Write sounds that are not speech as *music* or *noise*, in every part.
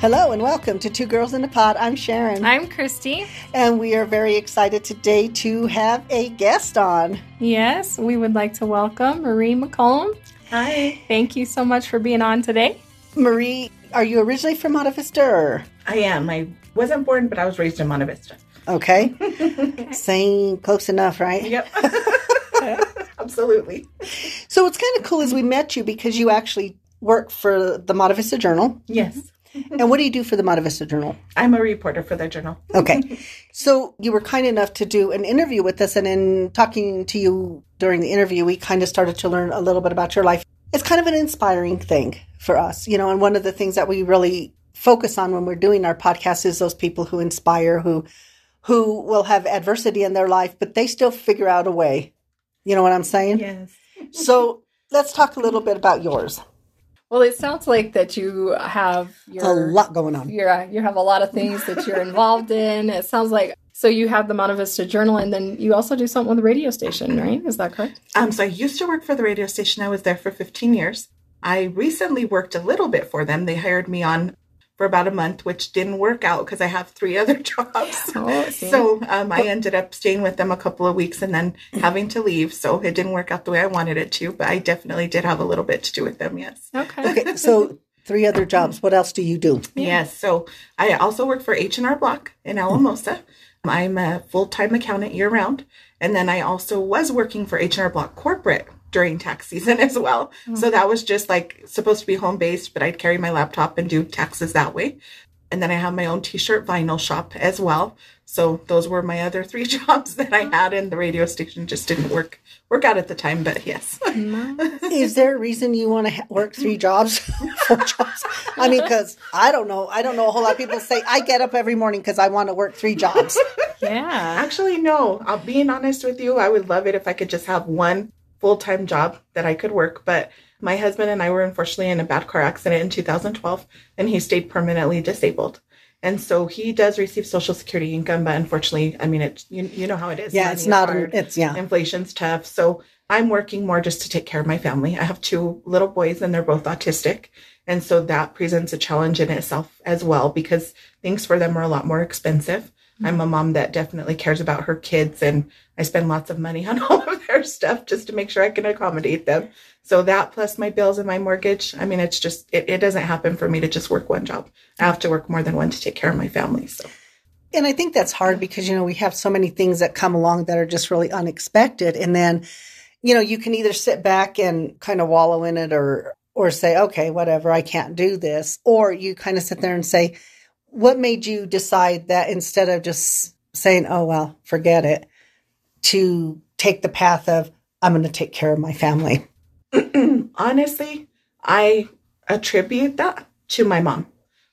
Hello and welcome to Two Girls in a Pod. I'm Sharon. I'm Christy. And we are very excited today to have a guest on. Yes, we would like to welcome Marie McColm. Hi. Thank you so much for being on today. Marie, are you originally from Monte Vista? Or? I am. I wasn't born, but I was raised in Monte Vista. Okay. *laughs* Same, close enough, right? Yep. *laughs* *laughs* Absolutely. So what's kind of cool is we met you because you actually work for the Monte Vista Journal. Yes. And what do you do for the Monte Vista Journal? I'm a reporter for the journal. Okay. *laughs* So you were kind enough to do an interview with us, and in talking to you during the interview, we kind of started to learn a little bit about your life. It's kind of an inspiring thing for us, you know, and one of the things that we really focus on when we're doing our podcast is those people who inspire, who who will have adversity in their life, but they still figure out a way. You know what I'm saying? Yes. So let's talk a little bit about yours. Well, it sounds like that you have your, a lot going on. You're, you have a lot of things that you're involved in. It sounds like so you have the Monte Vista Journal, and then you also do something with the radio station, right? Is that correct? Um, so I used to work for the radio station. I was there for 15 years. I recently worked a little bit for them. They hired me on for about a month, which didn't work out because I have three *laughs* other jobs. Oh, so um, I ended up staying with them a couple of weeks and then having to leave. So it didn't work out the way I wanted it to, but I definitely did have a little bit to do with them. Yes. Okay. Okay. So three other jobs. What else do you do? Yes. So I also work for H and R Block in Alamosa. I'm a full time accountant year round, and then I also was working for H and R Block corporate during tax season *laughs* as well. Mm-hmm. So that was just like supposed to be home based, but I'd carry my laptop and do taxes that way. And then I have my own t-shirt vinyl shop as well. So those were my other three *laughs* jobs that I had and the radio station just didn't work work out at the time, but yes. Is there a reason you want to ha- work three jobs, *laughs* four jobs? I mean, because I don't know. I don't know a whole lot of people say I get up every morning because I want to work three jobs. Yeah. Actually, no. I'll being honest with you, I would love it if I could just have one full time job that I could work. But my husband and I were unfortunately in a bad car accident in 2012, and he stayed permanently disabled. And so he does receive Social Security income, but unfortunately, I mean, it you, you know how it is. Yeah, it's not. Hard. It's yeah. Inflation's tough. So I'm working more just to take care of my family. I have two little boys, and they're both autistic, and so that presents a challenge in itself as well because things for them are a lot more expensive. Mm-hmm. I'm a mom that definitely cares about her kids and I spend lots of money *laughs* on all of their stuff just to make sure I can accommodate them. So that plus my bills and my mortgage, I mean, it's just, it, it doesn't happen for me to just work one job. I have to work more than one to take care of my family. So. And I think that's hard because, you know, we have so many things that come along that are just really unexpected. And then, you know, you can either sit back and kind of wallow in it or, or say, okay, whatever, I can't do this. Or you kind of sit there and say, what made you decide that instead of just saying, oh, well, forget it, to take the path of, I'm going to take care of my family? *clears throat* Honestly, I attribute that to my mom.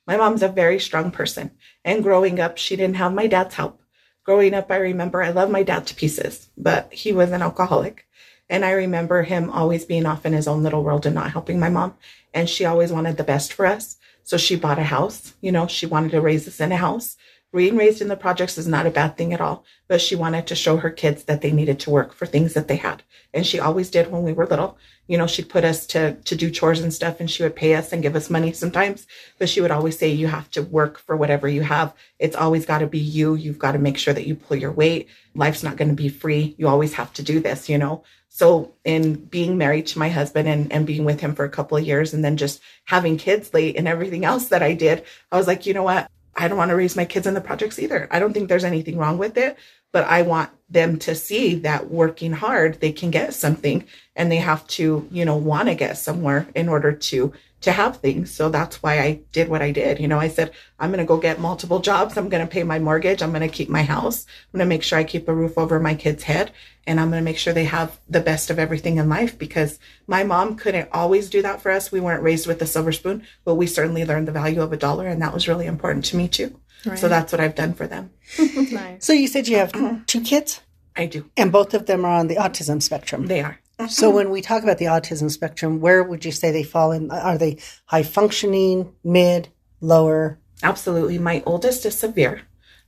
My mom's a very strong person. And growing up, she didn't have my dad's help. Growing up, I remember I love my dad to pieces, but he was an alcoholic. And I remember him always being off in his own little world and not helping my mom. And she always wanted the best for us. So she bought a house. You know, she wanted to raise us in a house. Being raised in the projects is not a bad thing at all, but she wanted to show her kids that they needed to work for things that they had. And she always did when we were little. You know, she'd put us to, to do chores and stuff and she would pay us and give us money sometimes, but she would always say, you have to work for whatever you have. It's always got to be you. You've got to make sure that you pull your weight. Life's not going to be free. You always have to do this, you know? So in being married to my husband and, and being with him for a couple of years and then just having kids late and everything else that I did, I was like, you know what? I don't want to raise my kids in the projects either. I don't think there's anything wrong with it, but I want them to see that working hard, they can get something and they have to, you know, want to get somewhere in order to to have things. So that's why I did what I did. You know, I said, I'm going to go get multiple jobs. I'm going to pay my mortgage. I'm going to keep my house. I'm going to make sure I keep a roof over my kids' head. And I'm going to make sure they have the best of everything in life because my mom couldn't always do that for us. We weren't raised with a silver spoon, but we certainly learned the value of a dollar. And that was really important to me too. Right. So that's what I've done for them. *laughs* *laughs* nice. So you said you have *clears throat* two kids? I do. And both of them are on the autism spectrum. They are. So when we talk about the autism spectrum, where would you say they fall in? Are they high functioning, mid, lower? Absolutely. My oldest is severe.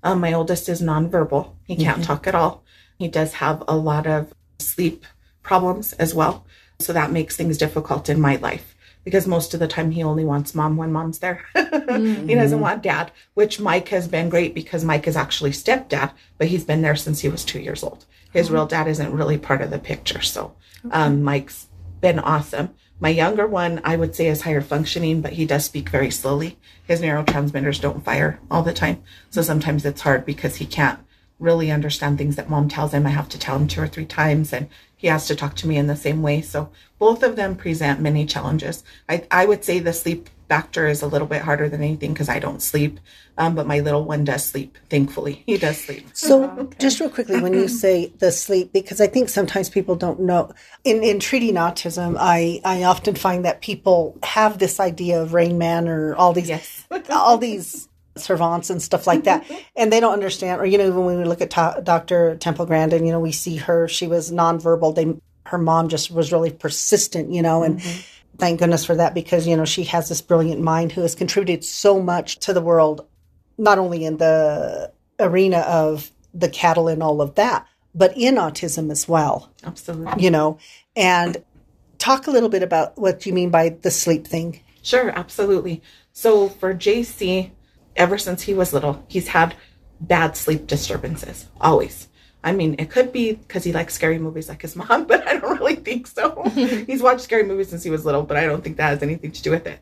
Um, my oldest is nonverbal. He can't mm-hmm. talk at all. He does have a lot of sleep problems as well. So that makes things difficult in my life. Because most of the time he only wants mom when mom's there. *laughs* he doesn't want dad, which Mike has been great because Mike is actually stepdad, but he's been there since he was two years old. His real dad isn't really part of the picture. So um, Mike's been awesome. My younger one, I would say, is higher functioning, but he does speak very slowly. His neurotransmitters don't fire all the time. So sometimes it's hard because he can't really understand things that mom tells him. I have to tell him two or three times, and he has to talk to me in the same way. So both of them present many challenges. I, I would say the sleep factor is a little bit harder than anything because I don't sleep. Um, but my little one does sleep, thankfully. *laughs* He does sleep. So, just real quickly, when you *clears throat* say the sleep, because I think sometimes people don't know. In in treating autism, I I often find that people have this idea of Rain Man or all these Yes. *laughs* all these savants and stuff like that, *laughs* and they don't understand. Or you know, even when we look at Ta- Dr. Temple Grandin, you know, we see her; she was nonverbal. They her mom just was really persistent, you know, and. Mm-hmm. Thank goodness for that because, you know, she has this brilliant mind who has contributed so much to the world not only in the arena of the cattle and all of that, but in autism as well, Absolutely. you know. And talk a little bit about what you mean by the sleep thing. Sure, absolutely. So for JC, ever since he was little, he's had bad sleep disturbances, always. I mean, it could be because he likes scary movies like his *laughs* mom, but I don't really think so. *laughs* he's watched scary movies since he was little, but I don't think that has anything to do with it.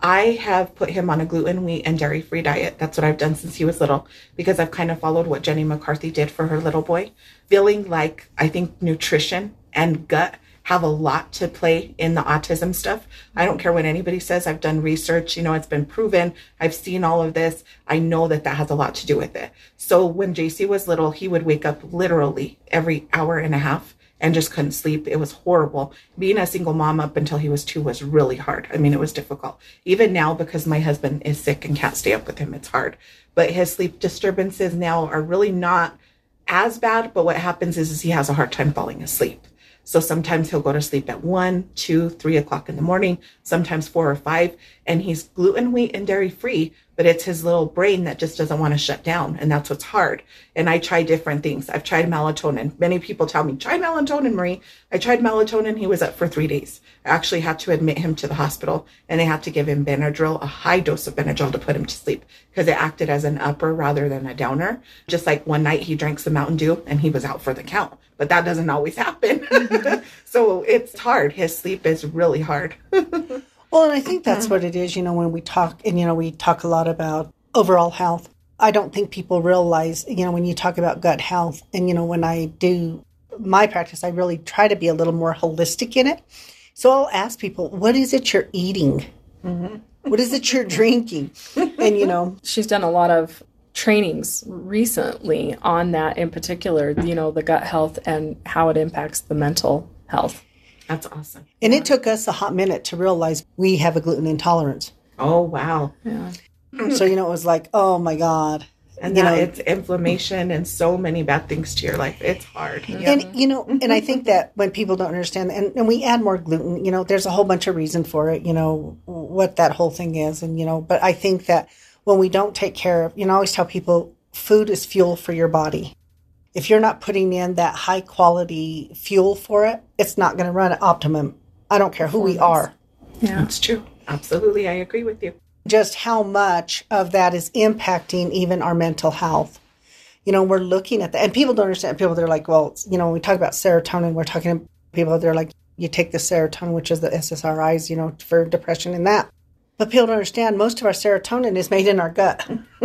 I have put him on a gluten, wheat, and dairy free diet. That's what I've done since he was little because I've kind of followed what Jenny McCarthy did for her little boy, feeling like I think nutrition and gut have a lot to play in the autism stuff. I don't care what anybody says. I've done research, you know, it's been proven. I've seen all of this. I know that that has a lot to do with it. So when JC was little, he would wake up literally every hour and a half and just couldn't sleep. It was horrible. Being a single mom up until he was two was really hard. I mean, it was difficult. Even now, because my husband is sick and can't stay up with him, it's hard. But his sleep disturbances now are really not as bad. But what happens is, is he has a hard time falling asleep. So sometimes he'll go to sleep at one, two, three o'clock in the morning, sometimes four or five, and he's gluten, wheat, and dairy free, but it's his little brain that just doesn't want to shut down. And that's what's hard. And I try different things. I've tried melatonin. Many people tell me, try melatonin, Marie. I tried melatonin. He was up for three days. I actually had to admit him to the hospital and they had to give him Benadryl, a high dose of Benadryl to put him to sleep because it acted as an upper rather than a downer. Just like one night he drank some Mountain Dew and he was out for the count, but that doesn't always *laughs* happen. Mm-hmm. so it's hard. His sleep is really hard. *laughs* Well, and I think that's what it is, you know, when we talk, and, you know, we talk a lot about overall health. I don't think people realize, you know, when you talk about gut health, and, you know, when I do my practice, I really try to be a little more holistic in it. So I'll ask people, what is it you're eating? Mm-hmm. What is it you're drinking? And, you know, *laughs* She's done a lot of trainings recently on that in particular, you know, the gut health and how it impacts the mental health. That's awesome. and it took us a hot minute to realize we have a gluten intolerance. Oh, wow. Yeah. So, you know, it was like, oh my God. And You that know- it's inflammation and so many bad things to your life. It's hard. And you know, and I think that when people don't understand, and, and we add more gluten, you know, there's a whole bunch of reason for it, you know, what that whole thing is, and you know, but I think that when we don't take care of, you know, I always tell people, food is fuel for your body. If you're not putting in that high quality fuel for it, it's not going to run at optimum. I don't care who we are. Yeah. It's true. Absolutely. I agree with you. just how much of that is impacting even our mental health. You know, we're looking at that, and people don't understand. People they're like, well, you know, when we talk about serotonin, we're talking to people. They're like, you take the serotonin, which is the SSRIs, you know, for depression and that. But people don't understand. Most of our serotonin is made in our gut. *laughs*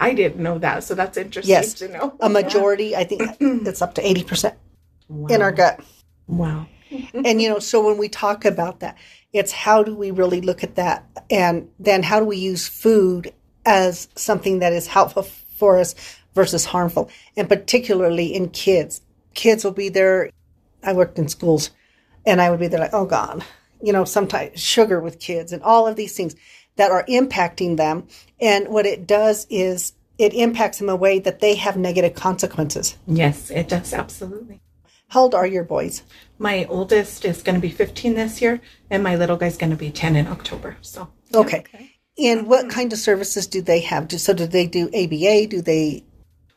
I didn't know that. So that's interesting Yes. to know. A majority, I think, it's up to eighty percent in our gut. Wow. and you know so when we talk about that it's how do we really look at that and then how do we use food as something that is helpful for us versus harmful and particularly in kids kids will be there i worked in schools and i would be there like oh god you know sometimes sugar with kids and all of these things that are impacting them and what it does is it impacts them in a way that they have negative consequences Yes, it does. Absolutely. how old are your boys My oldest is going to be 15 this year, and my little guy's going to be 10 in October. So, Okay. And what kind of services do they have? Do, so do they do ABA? Do they?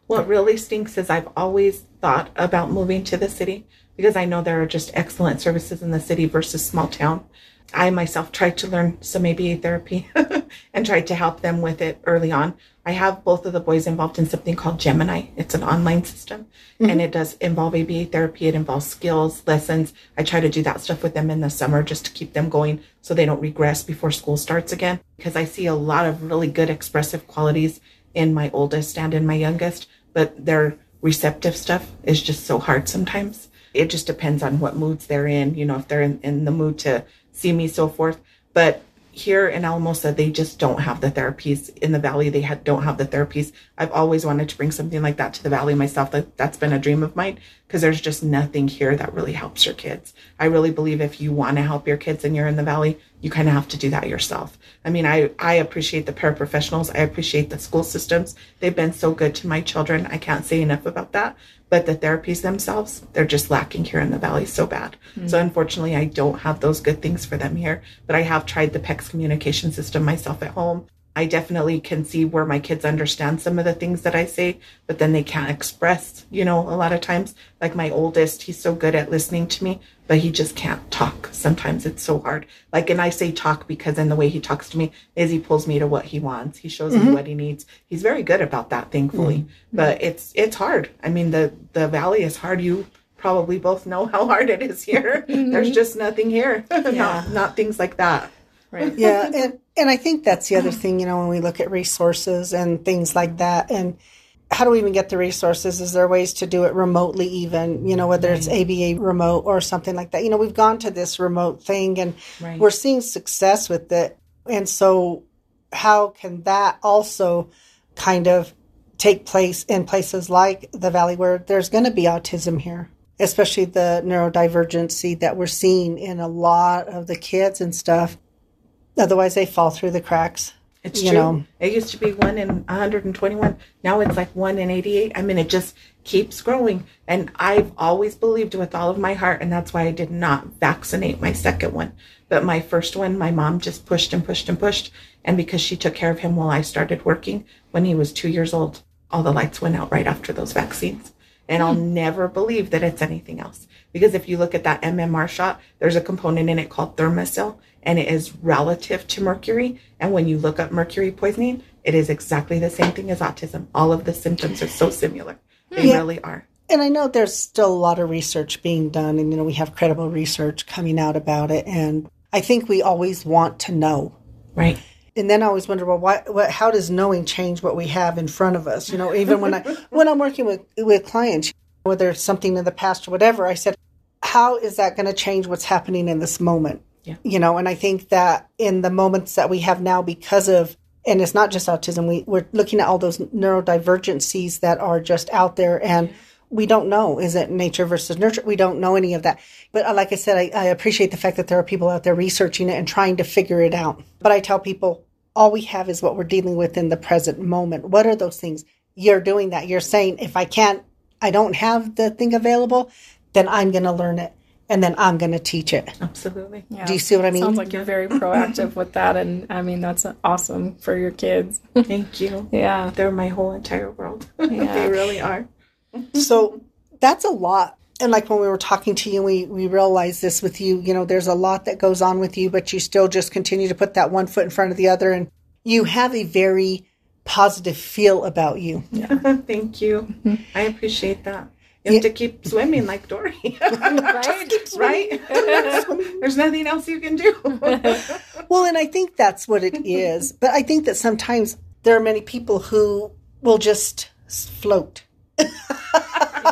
what really stinks is I've always thought about moving to the city because I know there are just excellent services in the city versus small town. I myself tried to learn some ABA therapy *laughs* and tried to help them with it early on. I have both of the boys involved in something called Gemiini. It's an online system mm-hmm. and it does involve ABA therapy. It involves skills, lessons. I try to do that stuff with them in the summer just to keep them going so they don't regress before school starts again. Because I see a lot of really good expressive qualities in my oldest and in my youngest, but their receptive stuff is just so hard sometimes. It just depends on what moods they're in, you know, if they're in, in the mood to see me, so forth. But here in Alamosa, they just don't have the therapies. In the valley, they don't have the therapies. I've always wanted to bring something like that to the valley myself. That that's been a dream of mine because there's just nothing here that really helps your kids. I really believe if you want to help your kids and you're in the valley, you kind of have to do that yourself. I mean, I I appreciate the paraprofessionals. I appreciate the school systems. They've been so good to my children. I can't say enough about that but the therapies themselves they're just lacking here in the valley so bad mm-hmm. so unfortunately i don't have those good things for them here but i have tried the PECS communication system myself at home I definitely can see where my kids understand some of the things that I say, but then they can't express, you know, a lot of times. Like my oldest, he's so good at listening to me, but he just can't talk. Sometimes it's so hard. Like, and I say talk because in the way he talks to me is he pulls me to what he wants. He shows mm-hmm. me what he needs. He's very good about that, thankfully. Mm-hmm. But it's, it's hard. I mean, the, the valley is hard. You probably both know how hard it is here. *laughs* Mm-hmm. There's just nothing here. *laughs* Yeah. not, not things like that. Right. Yeah. *laughs* And, and I think that's the other thing, you know, when we look at resources and things like that. And how do we even get the resources? Is there ways to do it remotely, even, you know, whether right. it's ABA remote or something like that? You know, we've gone to this remote thing and right. we're seeing success with it. And so, how can that also kind of take place in places like the Valley where there's going to be autism here? Especially the neurodivergency that we're seeing in a lot of the kids and stuff Otherwise, they fall through the cracks. It's you true. Know. It used to be one in 121. Now it's like one in 88. I mean, it just keeps growing. And I've always believed with all of my heart, and that's why I did not vaccinate my second one. But my first one, my mom just pushed and pushed and pushed. And because she took care of him while I started working when he was two years old, all the lights went out right after those vaccines. And I'll hmm. never believe that it's anything else. Because if you look at that MMR shot, there's a component in it called Thimerosal, and it is relative to mercury. And when you look up mercury poisoning, it is exactly the same thing as autism. All of the symptoms are so similar. They yeah. really are. And I know there's still a lot of research being done, and you know we have credible research coming out about it. And I think we always want to know, right? and then I always wonder, well, why, what, how does knowing change what we have in front of us? You know, even when I *laughs* when I'm working with with clients, whether it's something in the past or whatever, I said, how is that going to change what's happening in this moment? Yeah. You know, and I think that in the moments that we have now, because of and it's not just autism, we, we're looking at all those neurodivergencies that are just out there and we don't know is it nature versus nurture we don't know any of that but uh, like i said I, I, appreciate the fact that there are people out there researching it and trying to figure it out but i tell people all we have is what we're dealing with in the present moment. What are those things? You're doing that. You're saying, if I can't, I don't have the thing available, then I'm going to learn it and then I'm going to teach it. Absolutely. Yeah. Do you see what I mean? Sounds like you're very proactive with that. And I mean, that's awesome for your kids. Thank you. Yeah. They're my whole entire world. *laughs* Yeah. they really are. so that's a lot and like when we were talking to you, we, we realized this with you, you know, there's a lot that goes on with you, but you still just continue to put that one foot in front of the other. And you have a very positive feel about you. Yeah. *laughs* Thank you. Mm-hmm. I appreciate that. You have yeah. to keep swimming like Dory. *laughs* *laughs* right? right? *laughs* There's nothing else you can do. well, and I think that's what it is. But I think that sometimes there are many people who will just float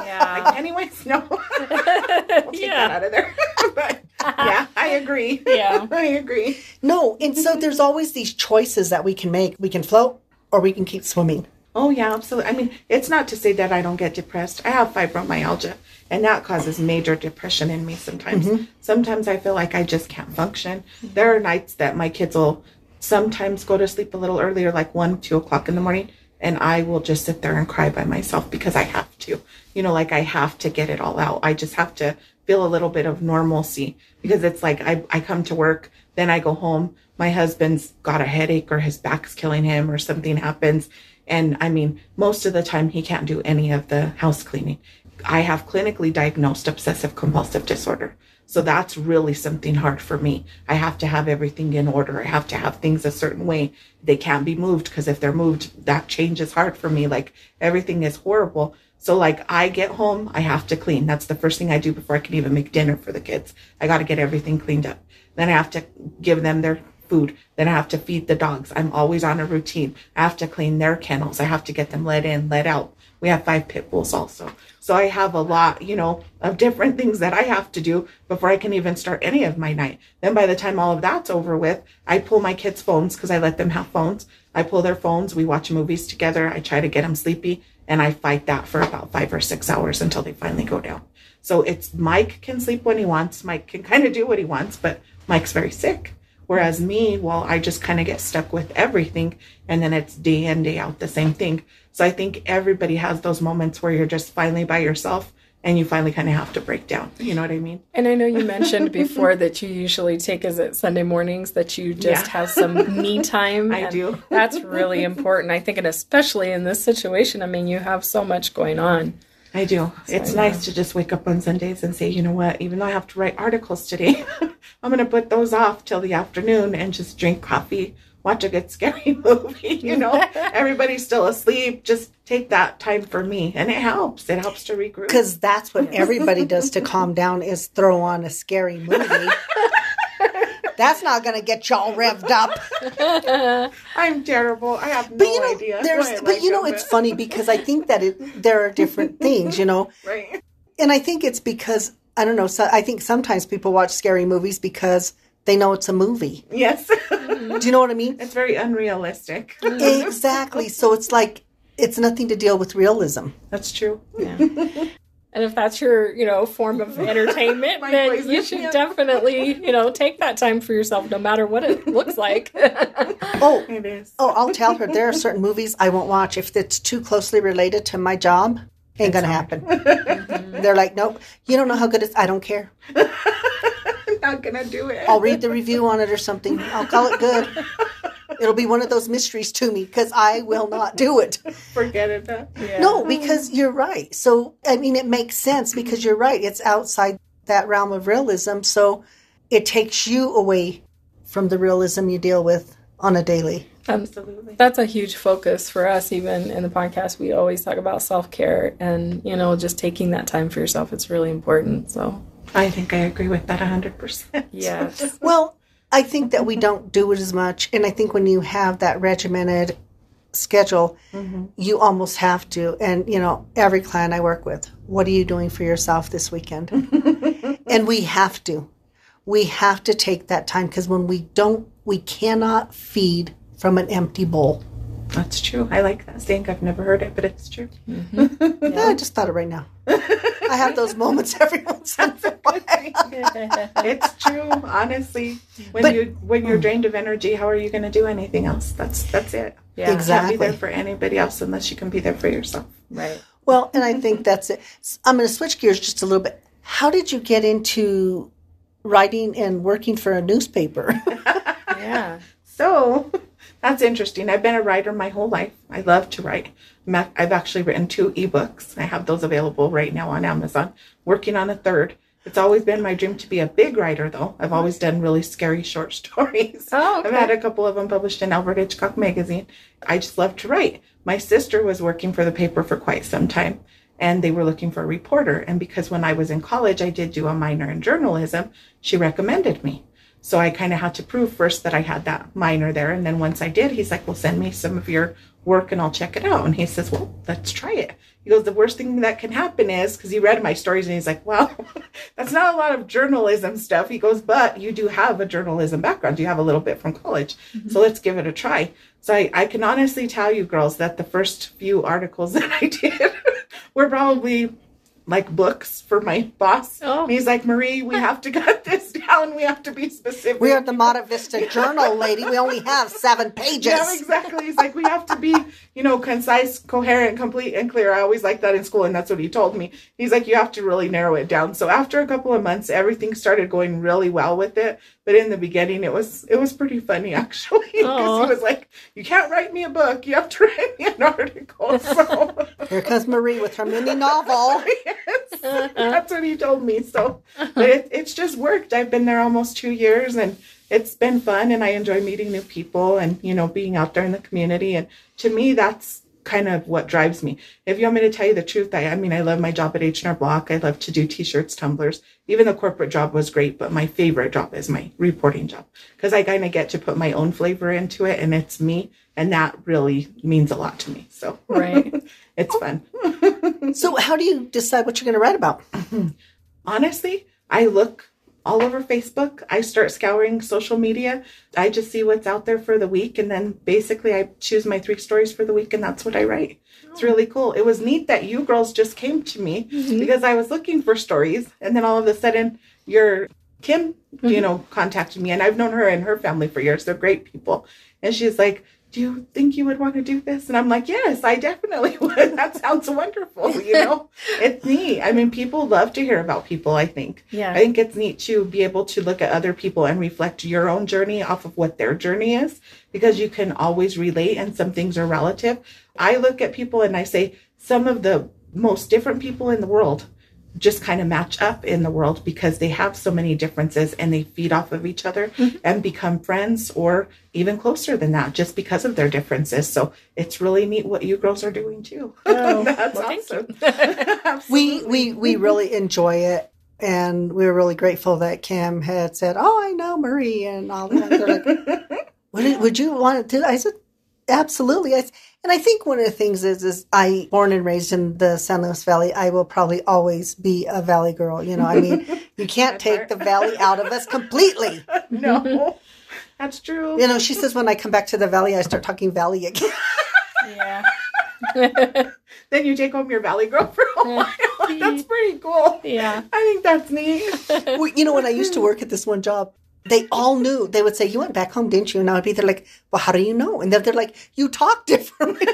yeah. Like, anyways, no. we'll take yeah. that out of there. but yeah, I agree. Yeah. I agree. No, and so there's always these choices that we can make. We can float or we can keep swimming. Oh yeah, absolutely. I mean, it's not to say that I don't get depressed. I have fibromyalgia, and that causes major depression in me sometimes. Mm-hmm. Sometimes I feel like I just can't function. Mm-hmm. There are nights that my kids will sometimes go to sleep a little earlier, like one, two o'clock in the morning, and I will just sit there and cry by myself because I have to. You know, like I have to get it all out. I just have to feel a little bit of normalcy because it's like I, I come to work, then I go home. My husband's got a headache or his back's killing him or something happens. And I mean, most of the time he can't do any of the house cleaning. I have clinically diagnosed obsessive compulsive disorder. So that's really something hard for me. I have to have everything in order. I have to have things a certain way. They can't be moved because if they're moved, that change is hard for me. Like everything is horrible. So like I get home, I have to clean. That's the first thing I do before I can even make dinner for the kids. I got to get everything cleaned up. Then I have to give them their food. Then I have to feed the dogs. I'm always on a routine. I have to clean their kennels. I have to get them let in, let out. We have five pit bulls also. So I have a lot, you know, of different *laughs* things that I have to do before I can even start any of my night. Then by the time all of that's over with, I pull my kids' phones because I let them have phones. I pull their phones. We watch movies together. I try to get them sleepy and I fight that for about five or six hours until they finally go down. So it's Mike can sleep when he wants. Mike can kind of do what he wants, but Mike's very sick. Whereas me, well, I just kind of get stuck with everything and then it's day in, day out the same thing. So I think everybody has those moments where you're just finally by yourself and you finally kind of have to break down. You know what I mean? And I know you mentioned *laughs* before that you usually take is it Sunday mornings that you just Yeah. have some me *laughs* time. I do. That's really important. I think, and especially in this situation, I mean, you have so much going on. I do. it's I nice to just wake up on Sundays and say, you know what, even though I have to write articles today, *laughs* I'm going to put those off till the afternoon and just drink coffee, watch a good scary *laughs* movie. You know, *laughs* everybody's still asleep. Just take that time for me. And it helps. It helps to regroup. Because that's what everybody does to calm down is throw on a scary movie. That's not going to get y'all revved up. *laughs* I'm terrible. I have no But you know, idea. there's, but you know, it's it. funny because I think that it, there are different *laughs* things, you know, Right. and I think it's because I don't know. So I think sometimes people watch scary movies because they know it's a movie. Yes. *laughs* Do you know what I mean? it's very unrealistic. exactly. So it's like it's nothing to deal with realism. That's true. Yeah. And if that's your, you know, form of *laughs* entertainment, then poison, you should yeah. definitely, you know, take that time for yourself, no matter what it looks like. *laughs* Oh, It is. oh, I'll tell her there are certain movies I won't watch if it's too closely related to my job. Ain't gonna happen. *laughs* They're like, nope. You don't know how good it's. I don't care. I'm not going to do it. I'll read the review on it or something. I'll call it good. It'll be one of those mysteries to me because I will not do it. *laughs* Forget it. huh? Yeah. No, because you're right. So, I mean, it makes sense because you're right. It's outside that realm of realism. So it takes you away from the realism you deal with on a daily. Absolutely. that's a huge focus for us even in the podcast we always talk about self-care and you know just taking that time for yourself it's really important so I think I agree with that 100%. yes Well, I think that we mm-hmm. don't do it as much. And I think when you have that regimented schedule, mm-hmm. you almost have to. And, you know, every client I work with, what are you doing for yourself this weekend? *laughs* and we have to. We have to take that time because when we don't, we cannot feed from an empty bowl. That's true. I like that saying. I've never heard it, but it's true. Mm-hmm. *laughs* Yeah, I just thought it right now. *laughs* I have those moments every once in a while. it's true, honestly. When But- you when you're mm. drained of energy, how are you going to do anything else? That's that's it. yeah exactly. You can't be there for anybody else unless you can be there for yourself. right Well, and I think *laughs* that's it. I'm going to switch gears just a little bit. How did you get into writing and working for a newspaper? yeah So that's interesting. I've been a writer my whole life. I love to write. I've actually written two ebooks. I have those available right now on Amazon. Working on a third. It's always been my dream to be a big writer, though. I've always done really scary *laughs* short stories. Oh, okay. I've had a couple of them published in Albert Hitchcock magazine. I just love to write. My sister was working for the paper for quite some time, and they were looking for a reporter. And because when I was in college, I did do a minor in journalism, she recommended me. So I kind of had to prove first that I had that minor there. And then once I did, he's like, well, send me some of your work and I'll check it out. And he says, well, let's try it. He goes, the worst thing that can happen is because he read my stories and he's like, well, *laughs* that's not a lot of journalism stuff. He goes, but you do have a journalism background. You have a little bit from college. Mm-hmm. So let's give it a try. So I, I can honestly tell you girls that the first few articles *laughs* that I did were probably like books for my boss. Oh. And he's like, Marie, we have to cut this down. We have to be specific. we are the Monte Vista Journal, lady. We only have seven pages. Yeah, exactly. He's like, we have to be, you know, concise, coherent, complete, and clear. I always like that in school, and that's what he told me. He's like, you have to really narrow it down. So after a couple of months, everything started going really well with it. But in the beginning, it was it was pretty funny *laughs* actually, because he was like, you can't write me a book. You have to *laughs* write me an article. *laughs* So Here comes Marie with her mini novel. Uh-huh. That's what he told me. So but it, it's just worked. I've been there almost two years and it's been fun and I enjoy meeting new people and, you know, being out there in the community. And to me, that's kind of what drives me. If you want me to tell you the truth, I, I mean, I love my job at H&R Block. I love to do t-shirts, tumblers. Even the corporate job was great, but my favorite job is my reporting job because I kind of get to put my own flavor into it and it's me. And that really means a lot to me. So Right. *laughs* it's fun. *laughs* So, how do you decide what you're going to write about? honestly, I look all over Facebook. I start scouring social media. I just see what's out there for the week. And then basically, I choose my three stories for the week, and that's what I write. It's oh. really cool. It was neat that you girls just came to me mm-hmm. because I was looking for stories. And then all of a sudden, your Kim, you mm-hmm. know, contacted me. And I've known her and her family for years. They're great people. And she's like, do you think you would want to do this? And I'm like, yes, I definitely *laughs* would. That sounds wonderful. You know, it's neat. I mean, people love to hear about people, I think. Yeah. I think it's neat to be able to look at other people and reflect your own journey off of what their journey is because you can always relate and some things are relative. I look at people and I say, some of the most different people in the world just kind of match up in the world because they have so many differences and they feed off of each other mm-hmm. and become friends or even closer than that just because of their differences. So it's really neat what you girls are doing too. *laughs* Oh, That's well, awesome. *laughs* We we we really enjoy it, and we were really grateful that Kim had said, "Oh, I know Marie," and all that. They're like, *laughs* would, would you want to? I said, absolutely. I, s- and I think one of the things is, is I born and raised in the San Luis Valley. I will probably always be a Valley girl. You know, I mean, *laughs* you can't take the Valley out of us completely. *laughs* no, that's true. You know, she says when I come back to the Valley, I start talking Valley again. Yeah. *laughs* Then you take home your Valley Girl for a while. that's pretty cool. yeah. I think that's neat. Well, you know, when I used to work at this one job, they all knew. They would say, "You went back home, didn't you?" And I would be there like, "Well, how do you know?" And they're, they're like, "You talk differently.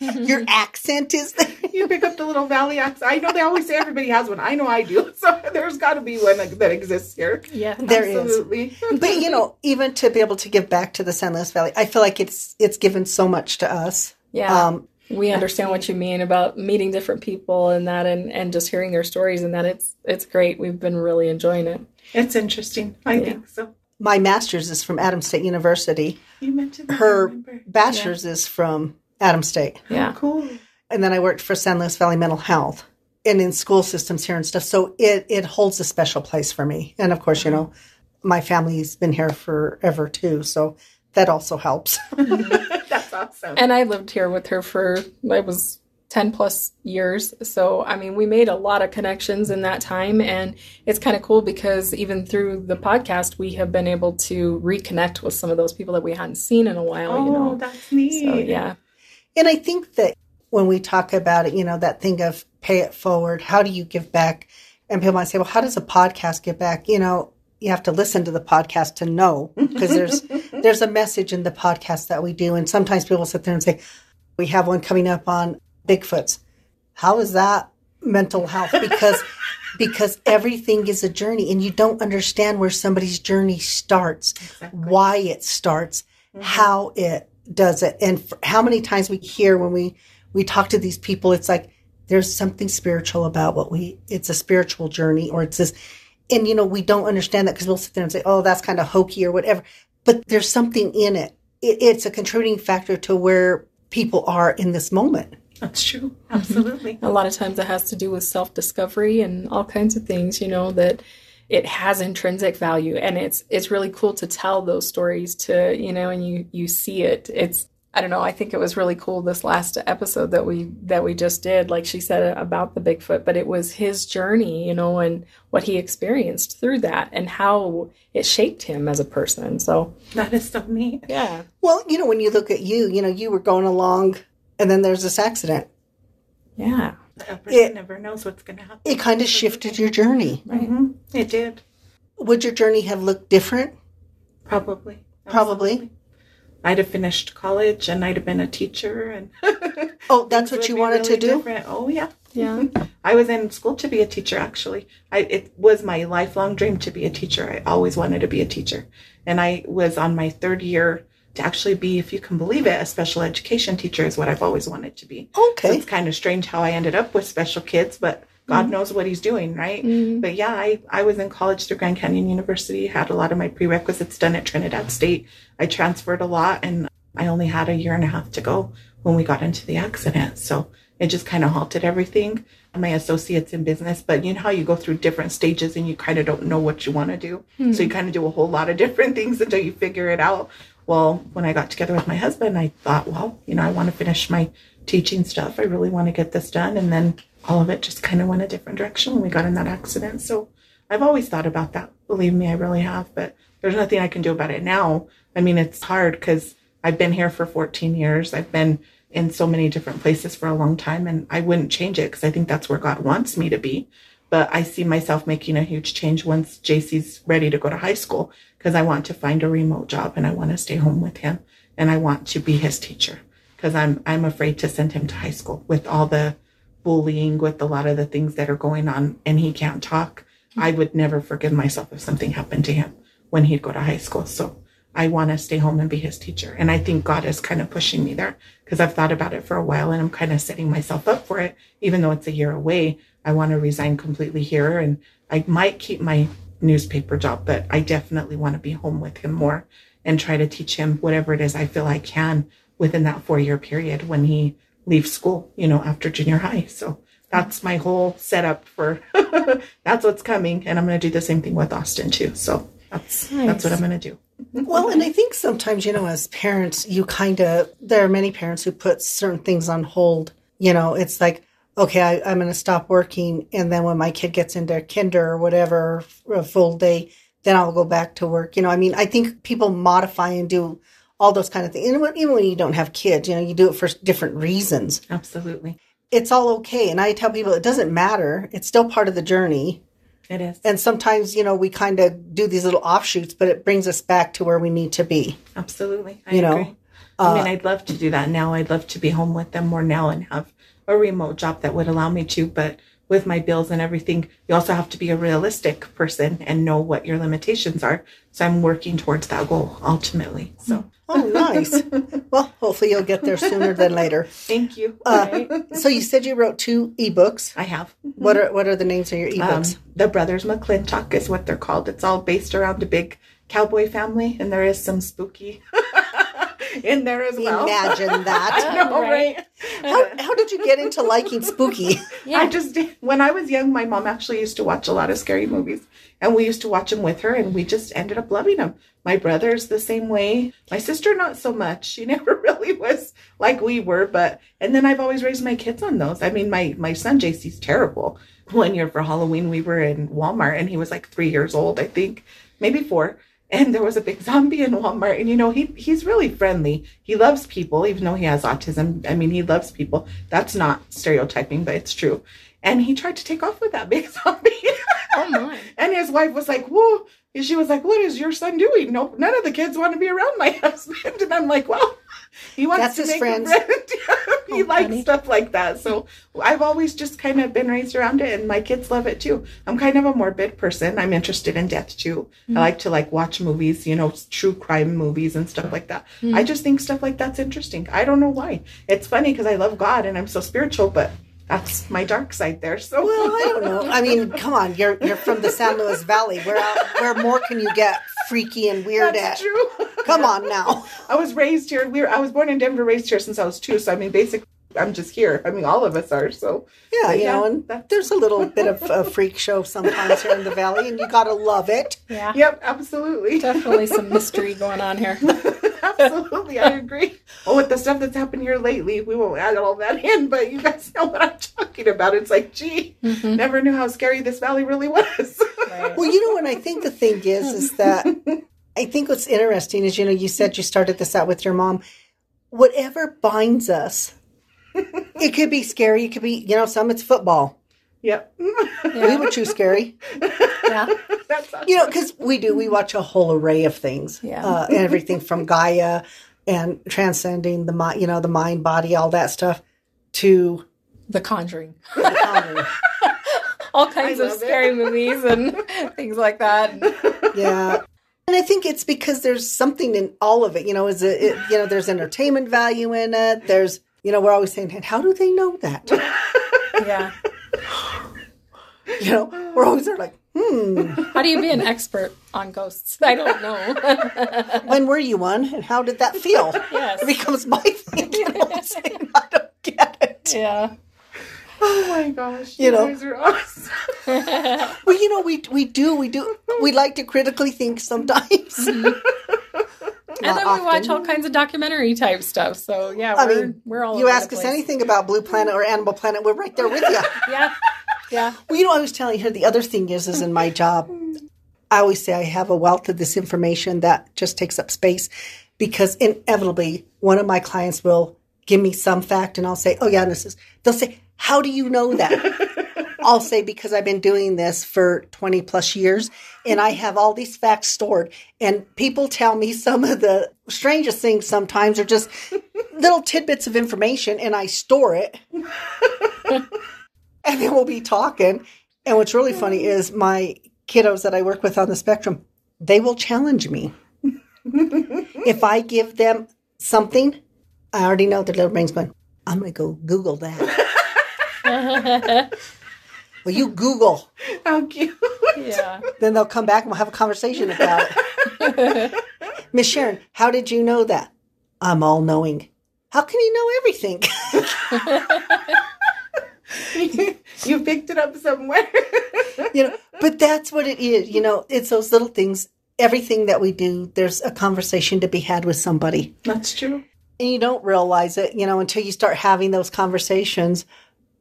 *laughs* Your accent is there." *laughs* You pick up the little Valley accent. I know they always say everybody has one. I know I do. *laughs* So there's got to be one that, that exists here. Yeah. There is. Absolutely. But you know, even to be able to give back to the San Luis Valley, I feel like it's it's given so much to us. Yeah. Um, we understand what you mean about meeting different people and that and, and just hearing their stories and that it's it's great. We've been really enjoying it. It's interesting. I think so. my master's is from Adams State University. You mentioned that. Her remember. bachelor's is from Adams State. Oh, yeah. Cool. and then I worked for San Luis Valley Mental Health and in school systems here and stuff. So it it holds a special place for me. And of course, you uh-huh. know, my family's been here forever too, so that also helps. *laughs* That's awesome. And I lived here with her for I was 10 plus years. So, I mean, we made a lot of connections in that time. And it's kind of cool because even through the podcast, we have been able to reconnect with some of those people that we hadn't seen in a while, oh, you know. Oh, that's neat. So, yeah. and I think that when we talk about it, you know, that thing of pay it forward, how do you give back? And people might say, well, how does a podcast give back? You know, you have to listen to the podcast to know *laughs* because there's there's a message in the podcast that we do. And sometimes people sit there and say, we have one coming up on Bigfoots. How is that mental health? Because *laughs* because everything is a journey and you don't understand where somebody's journey starts, why it starts, mm-hmm. how it does it. And f- how many times we hear when we we talk to these people it's like there's something spiritual about what we it's a spiritual journey or it's this and you know we don't understand that because we'll sit there and say oh that's kind of hokey or whatever but there's something in it. it it's a contributing factor to where people are in this moment That's true. *laughs* Absolutely. A lot of times it has to do with self discovery and all kinds of things, you know, that it has intrinsic value and it's it's really cool to tell those stories to, you know, and you you see it. It's I don't know, I think it was really cool this last episode that we that we just did, like she said about the Bigfoot, but it was his journey, you know, and what he experienced through that and how it shaped him as a person. So That is so neat. yeah. well you know when you look at you you know you were going along and then there's this accident Yeah. A person It- never knows what's going to happen. it kind of shifted your journey hmm It did. would your journey have looked different Probably. Probably. Absolutely. I'd have finished college and I'd have been a teacher and *laughs* oh that's what you wanted really to do different. Oh yeah. Yeah. *laughs* I was in school to be a teacher actually. I it was my lifelong dream to be a teacher. I always wanted to be a teacher. And I was on my third year to actually be, if you can believe it, a special education teacher is what I've always wanted to be. So Okay. it's kind of strange how I ended up with special kids, but God knows what He's doing, right? Mhm. But yeah, I, I was in college through Grand Canyon University, had a lot of my prerequisites done at Trinidad State. I transferred a lot and I only had a year and a half to go when we got into the accident. So it just kind of halted everything. My associates in business, but you know how you go through different stages and you kind of don't know what you want to do. So you kind of do a whole lot of *laughs* different things until you figure it out. Well, when I got together with my husband, I thought, well, you know, I want to finish my teaching stuff. I really want to get this done. And then all of it just kind of went a different direction when we got in that accident. So I've always thought about that. Believe me, I really have. But there's nothing I can do about it now. I mean, it's hard because I've been here for 14 years. I've been in so many different places for a long time, and I wouldn't change it because I think that's where God wants me to be. But I see myself making a huge change once JC's ready to go to high school because I want to find a remote job and I want to stay home with him and I want to be his teacher because I'm I'm afraid to send him to high school with all the bullying, with a lot of the things that are going on, and he can't talk. I would never forgive myself if something happened to him when he'd go to high school. So I want to stay home and be his teacher. And I think God is kind of pushing me there because I've thought about it for a while and I'm kind of setting myself up for it. Even though it's a year away, I want to resign completely here and I might keep my newspaper job, but I definitely want to be home with him more and try to teach him whatever it is I feel I can within that four year period when he leaves school, you know, after junior high. So that's my whole setup for *laughs* that's what's coming. And I'm going to do the same thing with Austin too. So that's, that's what I'm going to do. *laughs* Well, and I think sometimes, you know, as parents, you kind of, there are many parents who put certain things on hold. You know, it's like, okay, I, I'm going to stop working. And then when my kid gets into kinder or whatever, a full day, then I'll go back to work. You know, I mean, I think people modify and do all those kind of things. And even when you don't have kids, you know, you do it for different reasons. Absolutely. It's all okay. And I tell people it doesn't matter. It's still part of the journey. It is. And sometimes, you know, we kind of do these little offshoots, but it brings us back to where we need to be. Absolutely. I You know. I mean, uh, I'd love to do that now. I'd love to be home with them more now and have a remote job that would allow me to. But with my bills and everything, you also have to be a realistic person and know what your limitations are. So I'm working towards that goal ultimately. So Oh, nice. *laughs* well, hopefully you'll get there sooner than later. thank you. Uh, *laughs* so you said you wrote two ebooks. I have. What are what are the names of your Um, ebooks? the Brothers McClintock is what they're called. It's all based around a big cowboy family, and there is some spooky *laughs* in there as well. Imagine *laughs* that. I know, Right. right? How, how did you get into liking spooky? *laughs* Yeah. I just. When I was young, my mom actually used to watch a lot of scary movies, and we used to watch them with her, and we just ended up loving them. My brother's the same way. My sister, not so much. She *laughs* never really was like we were, but and then I've always raised my kids on those. I mean, my my son JC's terrible. One year for Halloween, we were in Walmart, and he was like three years old, I think, maybe four. And there was a big zombie in Walmart, and you know he he's really friendly. He loves people, even though he has autism. I mean, he loves people. That's not stereotyping, but it's true. And he tried to take off with that *laughs* big zombie. Oh my. and his wife was like, "Whoa!" And she was like, "What is your son doing?" No, none of the kids want to be around my *laughs* husband. And I'm like, "Well, he wants That's to his make friends. a friend. *laughs* he Oh, likes funny. stuff like that." So I've always just kind of been raised around it, and my kids love it too. I'm kind of a morbid person. I'm interested in death too. Mm-hmm. I like to like watch movies, you know, true crime movies and stuff like that. Mm-hmm. I just think stuff like that's interesting. I don't know why. It's funny because I love God and I'm so spiritual, but that's my dark side there. So Well, I don't know. I mean, come on, you're you're from the San Luis Valley. Where where more can you get freaky and weird that's at? true. Come on now. *laughs* I was raised here. We were, I was born in Denver, raised here since I was two. So I mean, basically, I'm just here. I mean, all of us are. So Yeah, you Yeah, know, and that's- there's a little *laughs* bit of a freak show sometimes here in the valley, and you gotta love it. Yeah. yep, absolutely, Definitely some *laughs* mystery going on here. absolutely, I agree. Well, with the stuff that's happened here lately, we won't add all that in, but you guys know what I'm talking about. It's like, gee, Mhm. never knew how scary this valley really was. Right. Well, you know what I think the thing is is that I think what's interesting is you know you said you started this out with your mom. Whatever binds us, it could be scary. It could be you know some it's football. yep, We would choose scary. Yeah. that's awesome. You know, because we do. We watch a whole array of things. Yeah. Uh, everything from Gaia and transcending the mind, you know, the mind, body, all that stuff, to The Conjuring. the Conjuring. *laughs* All kinds of love it. scary movies and *laughs* things like that. yeah. And I think it's because there's something in all of it. You know, is it, it you know, there's entertainment value in it. There's, you know, we're always saying, how do they know that? *laughs* Yeah. You know, we're always there like, hmm, How do you be an expert on ghosts? I don't know. *laughs* when were you one and how did that feel? Yes. It becomes my thing. You know I'm saying? *laughs* I don't get it. yeah. Oh my gosh. You know. guys are awesome. *laughs* Well, you know, we we do we do we like to critically think sometimes. Mm-hmm. *laughs* And then we watch all kinds of documentary type stuff. So yeah, I we're mean, we're all you over ask the us anything about Blue Planet or Animal Planet, we're right there with you. *laughs* Yeah. Yeah. Well, you know, I was telling her the other thing is, is in my job, I always say I have a wealth of this information that just takes up space because inevitably one of my clients will give me some fact and I'll say, oh yeah, this is, they'll say, how do you know that? *laughs* I'll say, because I've been doing this for 20 plus years and I have all these facts stored and people tell me some of the strangest things sometimes are just little tidbits of information and I store it *laughs* and then we'll be talking. And what's really funny is my kiddos that I work with on the spectrum, they will challenge me. *laughs* if I give them something, I already know their little brain's going, I'm going to go Google that. Well, you Google. How cute. Yeah. Then they'll come back and we'll have a conversation about it. *laughs* Miss Sharon, how did you know that? I'm all knowing. How can you know everything? *laughs* you picked it up somewhere. you know but that's what it is you know it's those little things everything that we do there's a conversation to be had with somebody That's true. and you don't realize it you know until you start having those conversations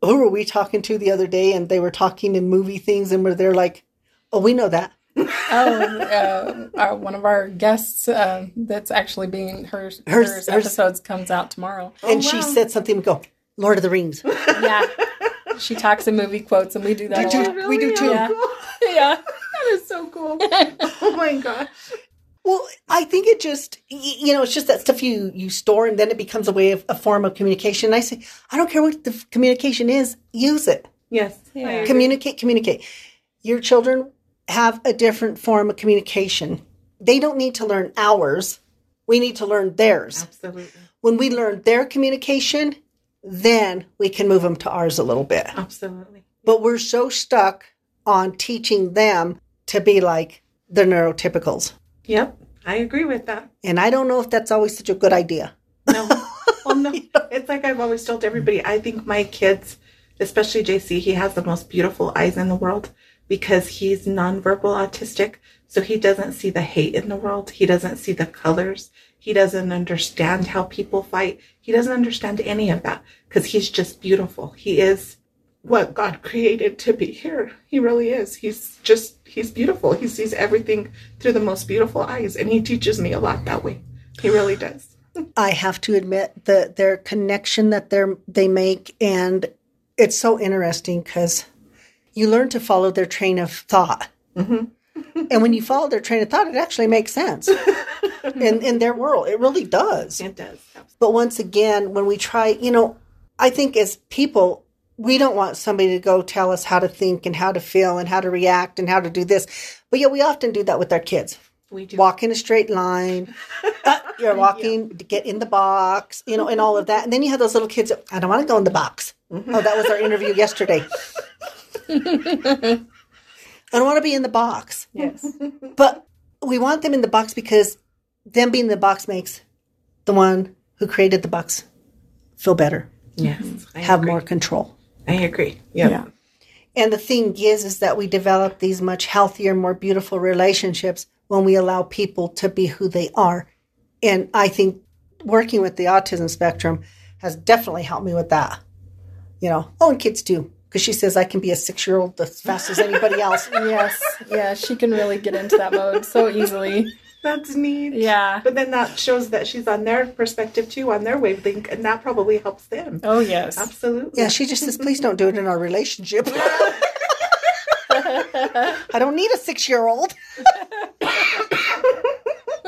who were we talking to the other day and they were talking in movie things and were they're like oh we know that *laughs* Oh, uh, our, one of our guests uh, that's actually being her Hers- hers, hers- episodes comes out tomorrow. and she wow. said something we go lord of the rings *laughs* Yeah. She talks in movie quotes, and we do that We a do- lot. we do too. Yeah. Cool. *laughs* Yeah. That is so cool. oh my gosh. Well i think it just you know it's just that stuff you you store and then it becomes a way of a form of communication. And i say i don't care what the communication is use it. Yes. Yeah. Communicate communicate. Your children have a different form of communication. They don't need to learn ours. We need to learn theirs. Absolutely. when we learn their communication then we can move them to ours a little bit. Absolutely. but we're so stuck on teaching them to be like the neurotypicals Yep. I agree with that. and i don't know if that's always such a good idea No. *laughs* well, no. It's like I've always told everybody. I think my kids, especially JC, he has the most beautiful eyes in the world because he's nonverbal autistic. So he doesn't see the hate in the world. He doesn't see the colors. He doesn't understand how people fight. He doesn't understand any of that because he's just beautiful. He is what God created to be here. He really is. He's just, he's beautiful. He sees everything through the most beautiful eyes. And he teaches me a lot that way. He really does. *laughs* I have to admit that their connection that they are they make, and it's so interesting because you learn to follow their train of thought. Mm-hmm. *laughs* and when you follow their train of thought, it actually makes sense *laughs* in in their world. It really does. It does. But once again, when we try, you know, I think as people, we don't want somebody to go tell us how to think and how to feel and how to react and how to do this. But yet we often do that with our kids We do. walk in a straight line. *laughs* Uh, you're walking to get in the box, you know, and all of that. And then you have those little kids. I don't want to go in the box. Oh, that was our interview yesterday. *laughs* I don't want to be in the box, Yes. *laughs* but we want them in the box because them being in the box makes the one who created the box feel better, Yes. I have agree. more control. I agree. Yep. Yeah. And the thing is, is that we develop these much healthier, more beautiful relationships when we allow people to be who they are. And I think working with the autism spectrum has definitely helped me with that. You know, oh, and kids too, because she says I can be a six year old as fast as anybody else. *laughs* Yes. Yeah. She can really get into that mode so easily. That's neat. Yeah. But then that shows that she's on their perspective too, on their wavelength, and that probably helps them. Oh, yes. Absolutely. Yeah, she just says, please don't do it in our relationship. *laughs* I don't need a six year old. *laughs*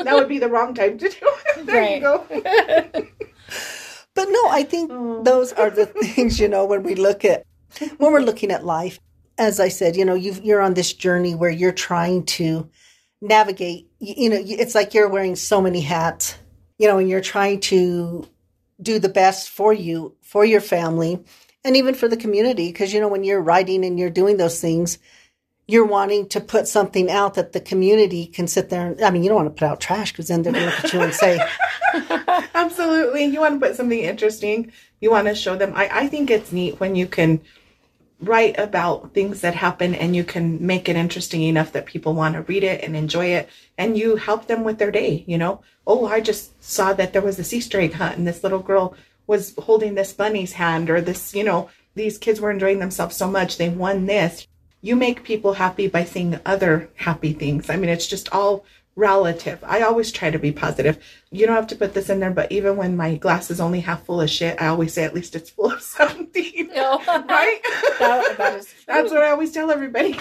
That would be the wrong time to do it. There Right. you go. But no, I think oh. those are the things, you know, when we look at, when we're looking at life, as I said, you know, you've, you're on this journey where you're trying to navigate. You, you know, it's like you're wearing so many hats, you know, and you're trying to do the best for you, for your family, and even for the community. Because, you know, when you're writing and you're doing those things, you're wanting to put something out that the community can sit there and, I mean, you don't want to put out trash because then they're going to look at you and say, *laughs* Absolutely. You want to put something interesting. You want to show them. I, I think it's neat when you can write about things that happen and you can make it interesting enough that people want to read it and enjoy it. And you help them with their day you know? Oh i just saw that there was this easter egg hunt and this little girl was holding this bunny's hand or this you know these kids were enjoying themselves so much they won this. You make people happy by seeing other happy things. I mean it's just all relative. I always try to be positive. You don't have to put this in there, but even when my glass is only half full of shit, I always say at least it's full of *laughs* something. No. *laughs* Oh. right? *laughs* That- that is true. That's what I always tell everybody.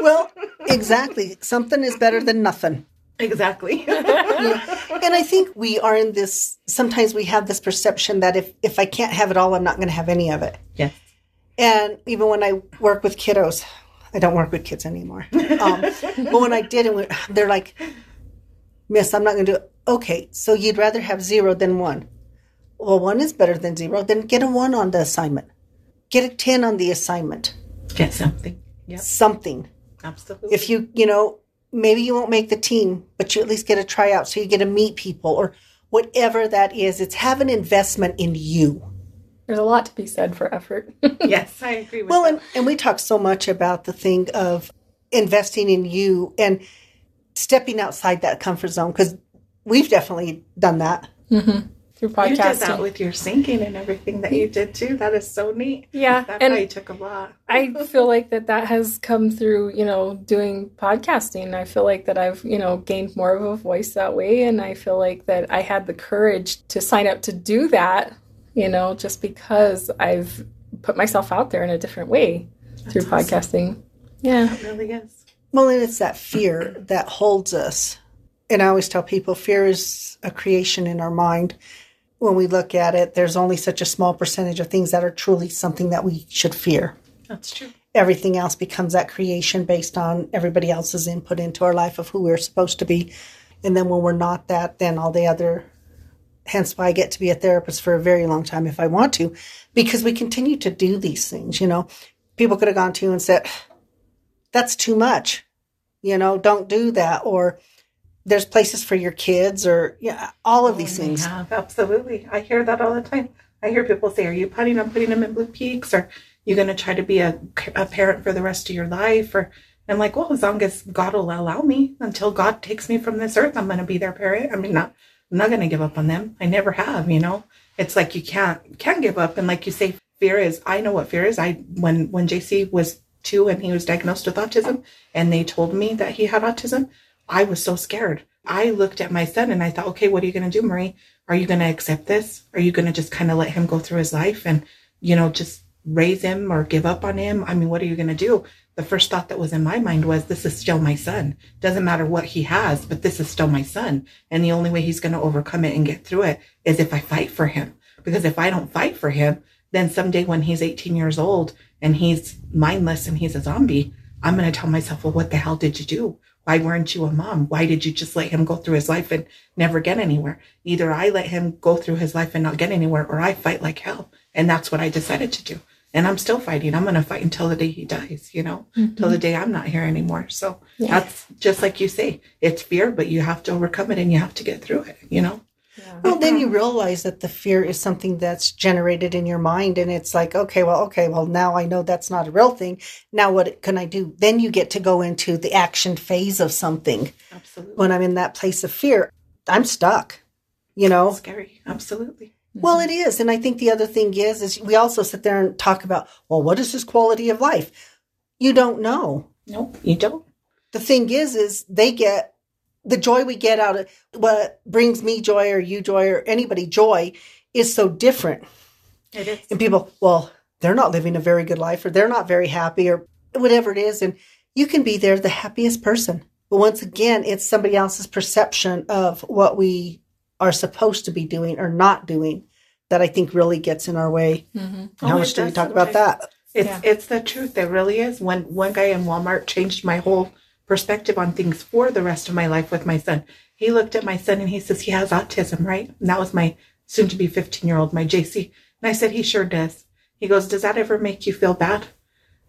well, exactly. Something is better than nothing. exactly. And I think we are in this, sometimes we have this perception that if, if I can't have it all, I'm not going to have any of it. yes. And even when I work with kiddos, I don't work with kids anymore. Um, but when I did, and we- they're like, Miss, I'm not going to do it. Okay, so you'd rather have zero than one. Well, one is better than zero. Then get a one on the assignment. Get a 10 on the assignment. Get something. Yep. Something. Absolutely. If you, you know, maybe you won't make the team, but you at least get a tryout so you get to meet people or whatever that is. It's have an investment in you. There's a lot to be said for effort. *laughs* yes, I agree with Well, that. and, and we talk so much about the thing of investing in you and stepping outside that comfort zone because we've definitely done that. Mm-hmm. Through podcasting. you did that with your singing and everything that you mm-hmm. did too. That is so neat. Yeah, That and- probably took a lot. *laughs* I feel like that that has come through, you know, doing podcasting. I feel like that I've, you know, gained more of a voice that way. And I feel like that I had the courage to sign up to do that, you know, just because I've put myself out there in a different way through podcasting. Yeah. It really is. Well, and it's that fear that holds us. And I always tell people fear is a creation in our mind. When we look at it, there's only such a small percentage of things that are truly something that we should fear. That's true. Everything else becomes that creation based on everybody else's input into our life of who we're supposed to be. And then when we're not that, then all the other, hence why I get to be a therapist for a very long time if I want to, because we continue to do these things. You know, people could have gone to you and said, that's too much. You know, don't do that. Or there's places for your kids or yeah, all of these oh, They things. absolutely. I hear that all the time. I hear people say, Are you planning on putting them in Blue Peaks? Or you going to try to be a, a parent for the rest of your life? Or I'm like, Well, as long as God will allow me until God takes me from this earth, I'm going to be their parent. I mean, not, I'm not going to give up on them. I never have, you know? It's like you can't, can't give up. And like you say, fear is, I know what fear is. I, when, when JC was two and he was diagnosed with autism and they told me that he had autism, I was so scared. I looked at my son and I thought, okay, what are you going to do, Marie? Are you going to accept this? Are you going to just kind of let him go through his life and, you know, just raise him or give up on him? I mean, what are you going to do? The first thought that was in my mind was, this is still my son. Doesn't matter what he has, but this is still my son. And the only way he's going to overcome it and get through it is if I fight for him. Because if I don't fight for him, then someday when he's 18 years old and he's mindless and he's a zombie, I'm going to tell myself, well, what the hell did you do? Why weren't you a mom? Why did you just let him go through his life and never get anywhere? Either I let him go through his life and not get anywhere, or I fight like hell. And that's what I decided to do. And I'm still fighting. I'm going to fight until the day he dies, you know, till the mm-hmm. day I'm not here anymore. So Yeah. that's just like you say, it's fear, but you have to overcome it and you have to get through it, you know? Well, then you um, realize that the fear is something that's generated in your mind. And it's like, okay, well, okay, well, now I know that's not a real thing. Now what can I do? Then you get to go into the action phase of something. Absolutely. When I'm in that place of fear, I'm stuck, you know? Scary. Absolutely. Well, mm-hmm. it is. And I think the other thing is, is we also sit there and talk about, well, what is his quality of life? You don't know. Nope, you don't. The thing is, is they get the joy we get out of what brings me joy or you joy or anybody joy is so different. It is. And people, well, they're not living a very good life or they're not very happy or whatever it is. And you can be there the happiest person. But once again, it's somebody else's perception of what we are supposed to be doing or not doing that I think really gets in our way. And How Oh, much do we talk about that? It's Yeah. it's the truth. It really is. When one guy in Walmart changed my whole perspective on things for the rest of my life with my son. He looked at my son and he says, he has autism, right? And that was my soon to be 15 year old, my JC. And I said, he sure does. He goes, does that ever make you feel bad?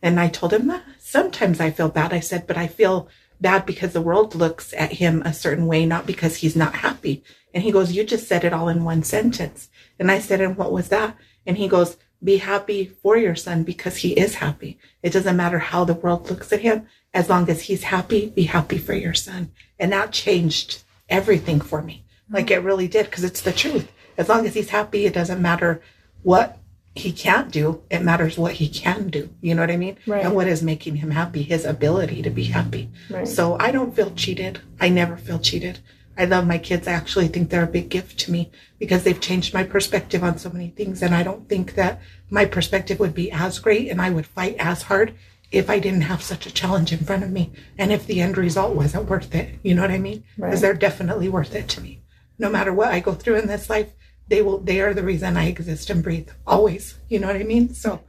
And I told him, uh, sometimes I feel bad. I said, but I feel bad because the world looks at him a certain way, not because he's not happy. And he goes, you just said it all in one sentence. And I said, and what was that? And he goes, be happy for your son because he is happy. It doesn't matter how the world looks at him. As long as he's happy, be happy for your son. And that changed everything for me. Like it really did because it's the truth. As long as he's happy, it doesn't matter what he can't do. It matters what he can do. You know what I mean? Right. And what is making him happy, his ability to be happy. Right. So I don't feel cheated. I never feel cheated. I love my kids. I actually think they're a big gift to me because they've changed my perspective on so many things. And I don't think that my perspective would be as great and I would fight as hard if I didn't have such a challenge in front of me and if the end result wasn't worth it. You know what I mean? Because Right. they're definitely worth it to me. No matter what I go through in this life, they will, they are the reason I exist and breathe always. You know what I mean? So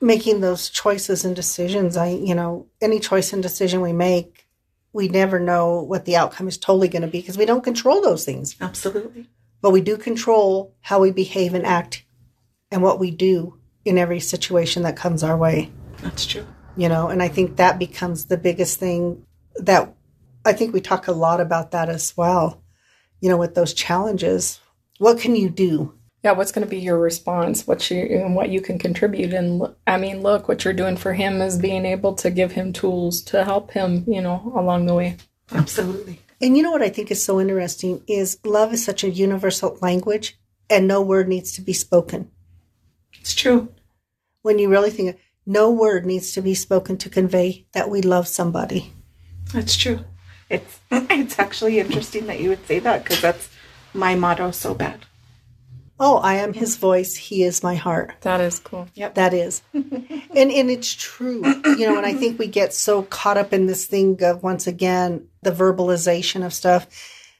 making those choices and decisions i you know any choice and decision we make we never know what the outcome is totally going to be because we don't control those things absolutely. but we do control how we behave and act and what we do in every situation that comes our way That's true. you know and i think that becomes the biggest thing that i think we talk a lot about that as well you know with those challenges what can you do Yeah, what's going to be your response? What you and what you can contribute? And I mean, look, what you're doing for him is being able to give him tools to help him, you know, along the way. Absolutely. And you know what I think is so interesting is love is such a universal language and no word needs to be spoken. It's true. When you really think no word needs to be spoken to convey that we love somebody. That's true. It's *laughs* it's actually interesting that you would say that because that's my motto so bad. Oh, I am his voice, he is my heart. That is cool. Yep. That is. *laughs* and and it's true. You know, and I think we get so caught up in this thing of once again the verbalization of stuff.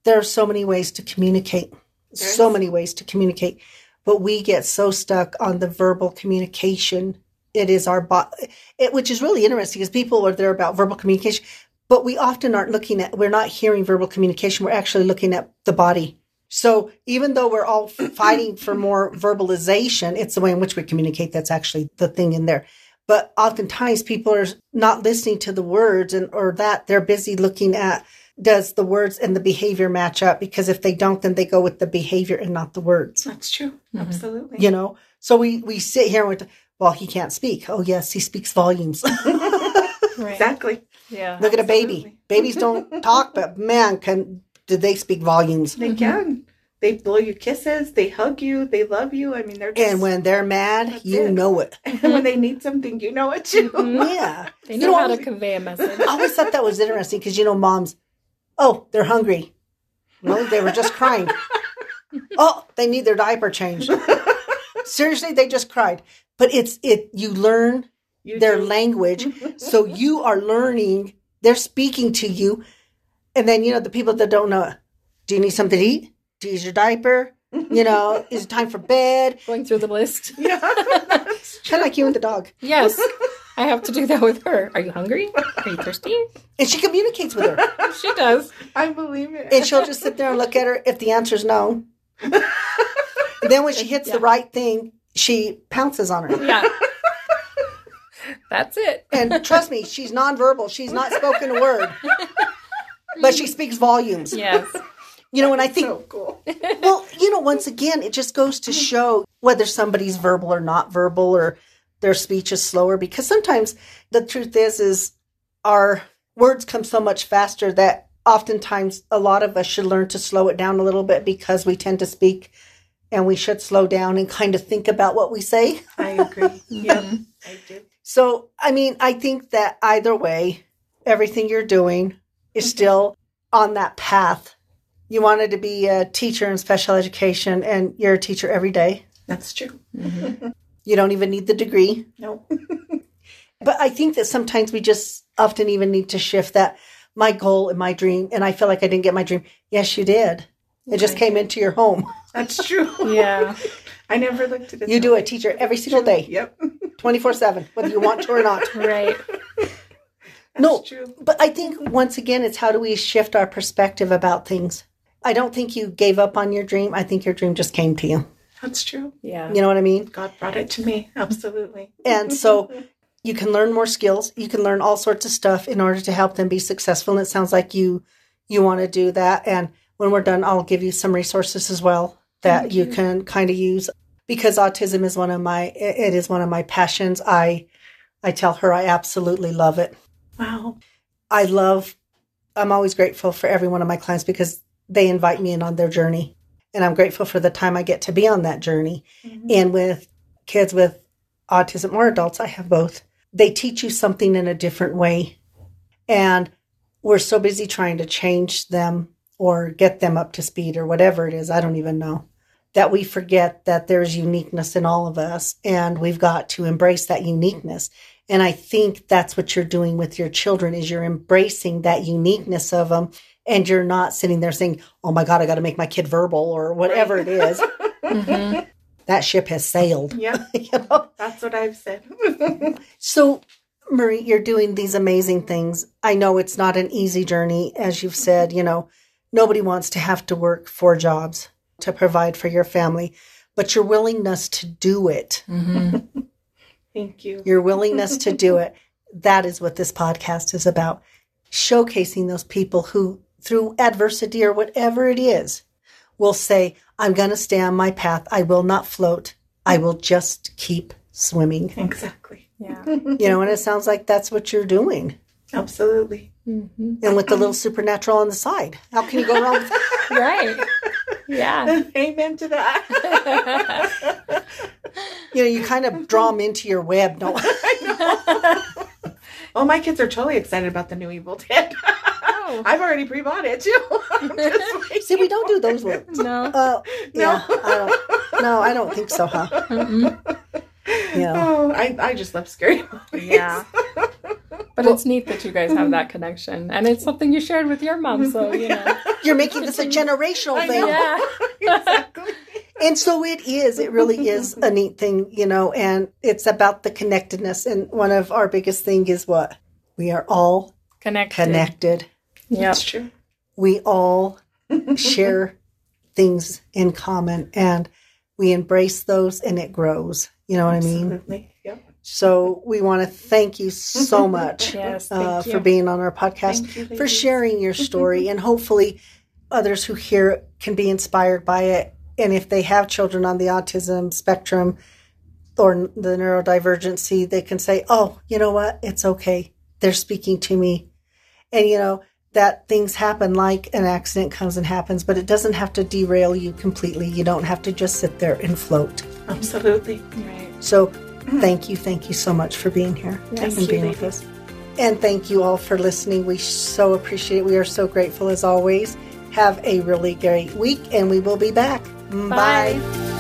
There are so many ways to communicate. So many ways to communicate. But we get so stuck on the verbal communication. It is our bo- it, which is really interesting because people are there about verbal communication, but we often aren't looking at we're not hearing verbal communication. We're actually looking at the body. So even though we're all *clears throat* fighting for more verbalization, it's the way in which we communicate that's actually the thing in there. But oftentimes people are not listening to the words and or that they're busy looking at does the words and the behavior match up because if they don't then they go with the behavior and not the words. That's true. Mm-hmm. Absolutely. You know? So we we sit here with well he can't speak. Oh yes, he speaks volumes. Right. *laughs* *laughs* Exactly. Yeah. Look at a baby. Babies don't talk but man can do they speak volumes. They mm-hmm. can. They blow you kisses. They hug you. They love you. I mean, they're just, And when they're mad, you it. know it. *laughs* And when they mm-hmm. need something, you know it too. Mm-hmm. Yeah. *laughs* They You know know, how I to convey a message. I always thought that was interesting because you know, moms, oh, they're hungry. No, they were just crying. *laughs* Oh, they need their diaper changed. Seriously, they just cried. But it's it. You learn You their do. language, so you are learning. They're speaking to you, and then you know the people that don't know. Do you need something to eat? Do you use your diaper? You know, *laughs* is it time for bed? Going through the list. *laughs* Yeah. Kind of like you and the dog. Yes. *laughs* I have to do that with her. Are you hungry? Are you thirsty? And she communicates with her. She does. I believe it. and she'll just sit there and look at her if the answer is no. then when she hits the right thing, she pounces on her. Yeah. That's it. And trust me, she's nonverbal. She's not spoken a word, but she speaks volumes. Yes. *laughs* You know, and I think, so cool. *laughs* well, you know, once again, it just goes to show whether somebody's verbal or not verbal or their speech is slower because sometimes the truth is, is our words come so much faster that oftentimes a lot of us should learn to slow it down a little bit because we tend to speak and we should slow down and kind of think about what we say. I agree. *laughs* Yep. I do. So, I mean, I think that either way, everything you're doing is mm-hmm. still on that path. You wanted to be a teacher in special education, and you're a teacher every day. That's true. Mm-hmm. *laughs* You don't even need the degree. No. *laughs* But I think that sometimes we just often even need to shift that my goal and my dream, and I feel like I didn't get my dream. Yes, you did. It just came into your home. *laughs* That's true. Yeah. I never looked at it. You do a teacher every single day, Yep. 24 7, whether you want to or not. Right. That's no, true. but I think once again, it's how do we shift our perspective about things? I don't think you gave up on your dream. I think your dream just came to you. That's true. Yeah. You know what I mean? God brought it to me. Absolutely. And so you can learn more skills. You can learn all sorts of stuff in order to help them be successful. And it sounds like you you want to do that. And when we're done, I'll give you some resources as well that you. you. can kind of use because autism is one of my it it is one of my passions. I I tell her I absolutely love it. Wow. I love, I'm always grateful for every one of my clients because they invite me in on their journey. And I'm grateful for the time I get to be on that journey. Mhm. And with kids with autism or adults, I have both, they teach you something in a different way. And we're so busy trying to change them or get them up to speed or whatever it is. I don't even know. That we forget that there's uniqueness in all of us and we've got to embrace that uniqueness. And I think that's what you're doing with your children is you're embracing that uniqueness of them and you're not sitting there saying, "Oh my god, I got to make my kid verbal or whatever Right. it is." *laughs* Mhm. that ship has sailed. Yeah, *laughs* you know? that's what I've said. *laughs* So, Marie, you're doing these amazing things. I know it's not an easy journey as you've said, you know, nobody wants to have to work four jobs to provide for your family, but your willingness to do it, Mhm. Thank you. your willingness to do it, *laughs* that is what this podcast is about. Showcasing those people who, through adversity or whatever it is, will say, I'm going to stay on my path. I will not float. I will just keep swimming. Exactly. Yeah. You know, and it sounds like that's what you're doing. Absolutely. Mhm. And with the little supernatural on the side. How can you go wrong? *laughs* Right. Yeah. *laughs* Amen to that. *laughs* You know, you kind of draw them into your web. *laughs* No, oh, *laughs* my kids are totally excited about the new Evil Dead. Oh. I've already pre-bought it too. I'm just waiting. see, we don't do those ones. No. Uh, yeah, I don't. No, I don't think so, huh? Mm-mm. Yeah. Oh, I, I just love scary movies. Yeah. But it's neat that you guys have that connection. And it's something you shared with your mom. So, you know. You're making this a generational thing. Yeah. exactly. And so it is. It really is a *laughs* neat thing, you know, and it's about the connectedness. And one of our biggest thing is what? We are all Connected. connected. Yeah. That's true. We all *laughs* share things in common and we embrace those and it grows. You know what I mean? Absolutely. Yep. So we want to thank you so *laughs* much Yes. Uh, you. for being on our podcast, you, for sharing your story, and hopefully others who hear it can be inspired by it. And if they have children on the autism spectrum or the neurodivergency, they can say, "Oh, you know what? It's okay. They're speaking to me." And you know that things happen, like an accident comes and happens, but it doesn't have to derail you completely. You don't have to just sit there and float. Absolutely. Right. So thank you, thank you so much for being here Yes. and you, being with us. And thank you all for listening. We so appreciate it. We are so grateful as always. Have a really great week and we will be back. Bye. Bye.